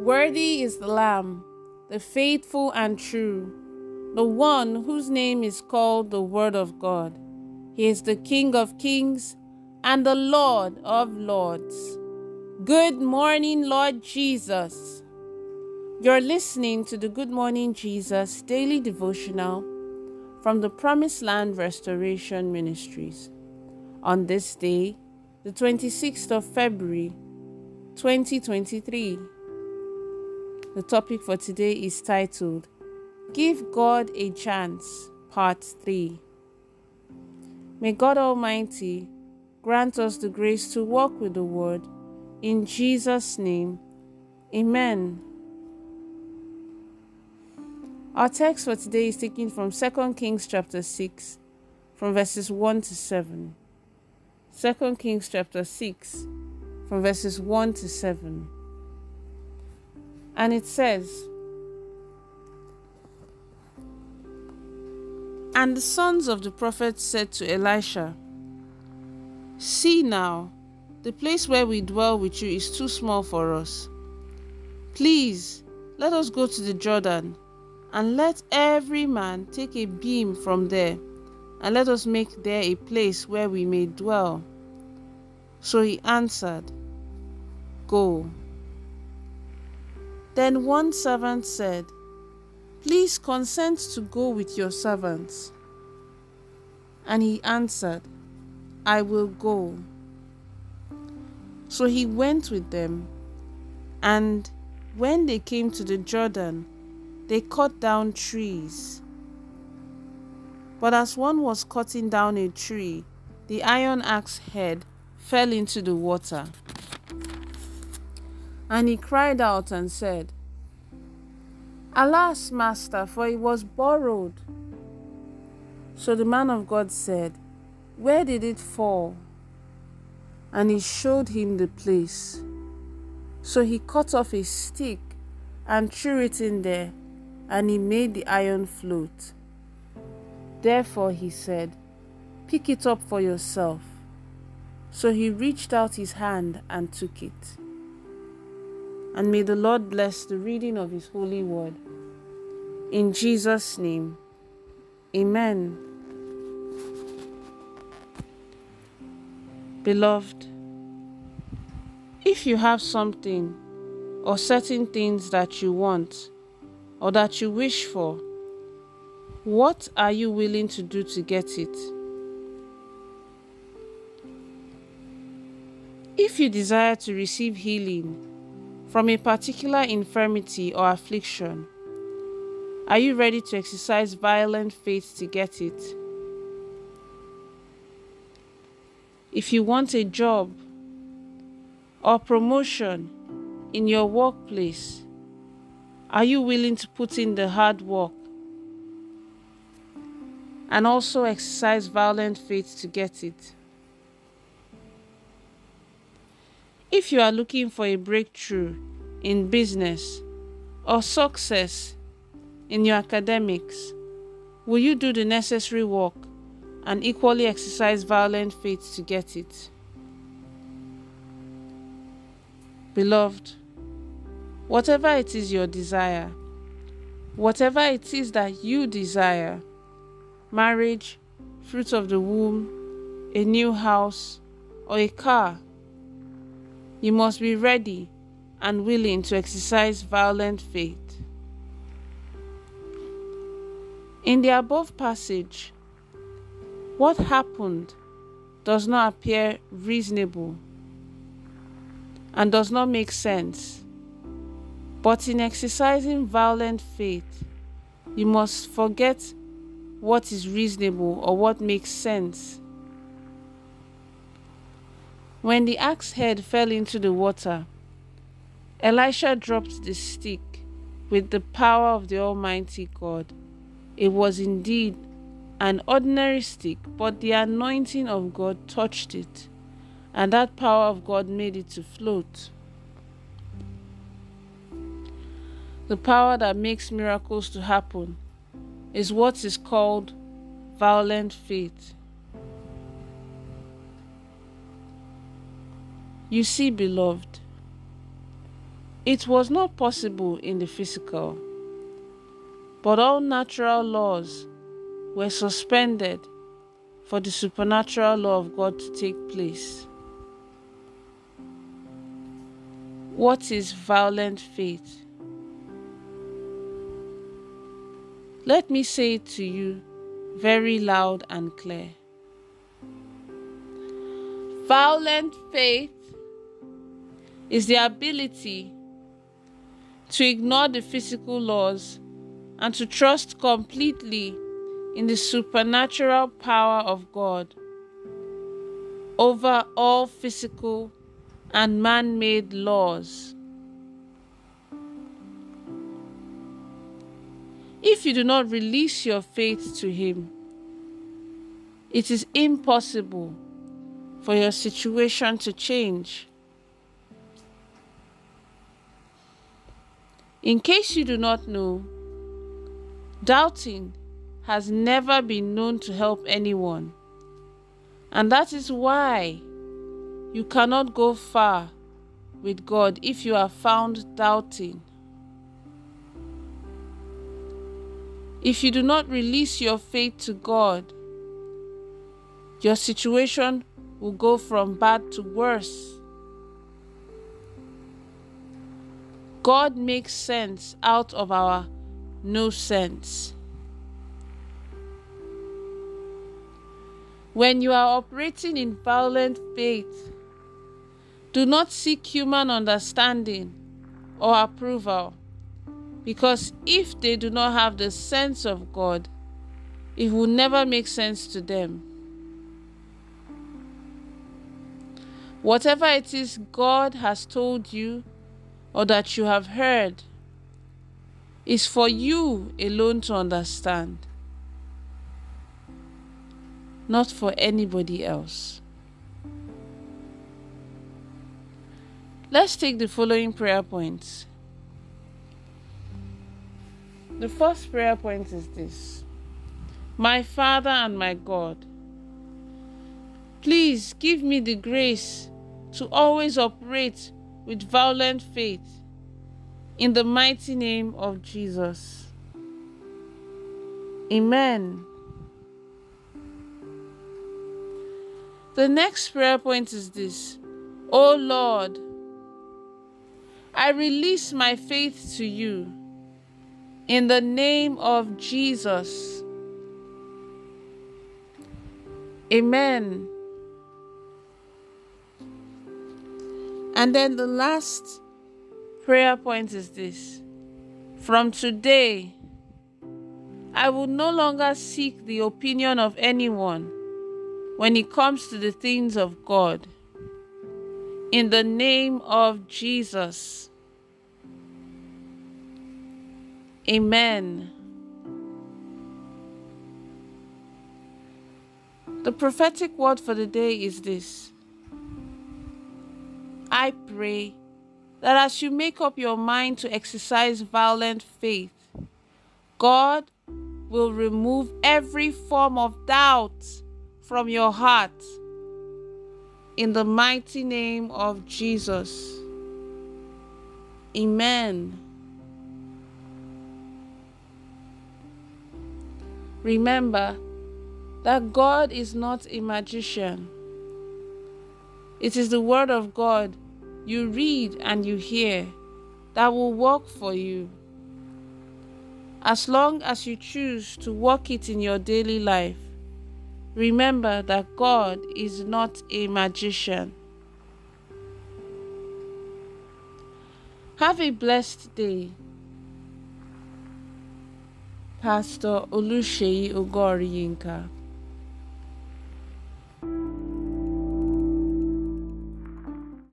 Worthy is the Lamb, the faithful and true, the one whose name is called the Word of God. He is the King of kings and the Lord of lords. Good morning, Lord Jesus. You're listening to the Good Morning Jesus daily devotional from the Promised Land Restoration Ministries. On this day, the 26th of February, 2023. The topic for today is titled Give God a Chance, Part 3. May God Almighty grant us the grace to walk with the Word. In Jesus' name, Amen. Our text for today is taken from 2 Kings chapter 6, from verses 1 to 7. 2 Kings chapter 6, from verses 1 to 7. And it says, And the sons of the prophets said to Elisha, See now, the place where we dwell with you is too small for us. Please, let us go to the Jordan, and let every man take a beam from there, and let us make there a place where we may dwell. So he answered, Go. Then one servant said, Please consent to go with your servants. And he answered, I will go. So he went with them, and when they came to the Jordan, they cut down trees. But as one was cutting down a tree, the iron axe head fell into the water. And he cried out and said, Alas, master, for it was borrowed. So the man of God said, Where did it fall? And he showed him the place. So he cut off a stick and threw it in there, and he made the iron float. Therefore he said, Pick it up for yourself. So he reached out his hand and took it. And may the Lord bless the reading of His holy word. In Jesus' name, Amen. Beloved, if you have something or certain things that you want or that you wish for, what are you willing to do to get it? If you desire to receive healing, from a particular infirmity or affliction? Are you ready to exercise violent faith to get it? If you want a job or promotion in your workplace, are you willing to put in the hard work and also exercise violent faith to get it? If you are looking for a breakthrough in business or success in your academics, will you do the necessary work and equally exercise violent faith to get it? Beloved, whatever it is your desire, whatever it is that you desire marriage, fruit of the womb, a new house, or a car you must be ready and willing to exercise violent faith. In the above passage, what happened does not appear reasonable and does not make sense. But in exercising violent faith, you must forget what is reasonable or what makes sense when the axe head fell into the water, Elisha dropped the stick with the power of the Almighty God. It was indeed an ordinary stick, but the anointing of God touched it, and that power of God made it to float. The power that makes miracles to happen is what is called violent faith. You see, beloved, It was not possible in the physical, but all natural laws were suspended for the supernatural law of God to take place. What is violent faith? Let me say it to you very loud and clear. Violent faith is the ability to ignore the physical laws and to trust completely in the supernatural power of God over all physical and man made laws. If you do not release your faith to Him, it is impossible for your situation to change. In case you do not know, doubting has never been known to help anyone. And that is why you cannot go far with God if you are found doubting. If you do not release your faith to God, your situation will go from bad to worse. God makes sense out of our no sense. When you are operating in violent faith, do not seek human understanding or approval, because if they do not have the sense of God, it will never make sense to them. Whatever it is God has told you or that you have heard is for you alone to understand, not for anybody else. Let's take the following prayer points. The first prayer point is this My Father and my God, please give me the grace to always operate with violent faith in the mighty name of Jesus. Amen. The next prayer point is this O Lord, I release my faith to you in the name of Jesus. Amen. And then the last prayer point is this From today, I will no longer seek the opinion of anyone when it comes to the things of God. In the name of Jesus. Amen. The prophetic word for the day is this I pray that as you make up your mind to exercise violent faith, God will remove every form of doubt from your heart. In the mighty name of Jesus. Amen. Remember that God is not a magician. It is the Word of God you read and you hear that will work for you. As long as you choose to work it in your daily life, remember that God is not a magician. Have a blessed day. Pastor Olusheyi Ogoriyinka.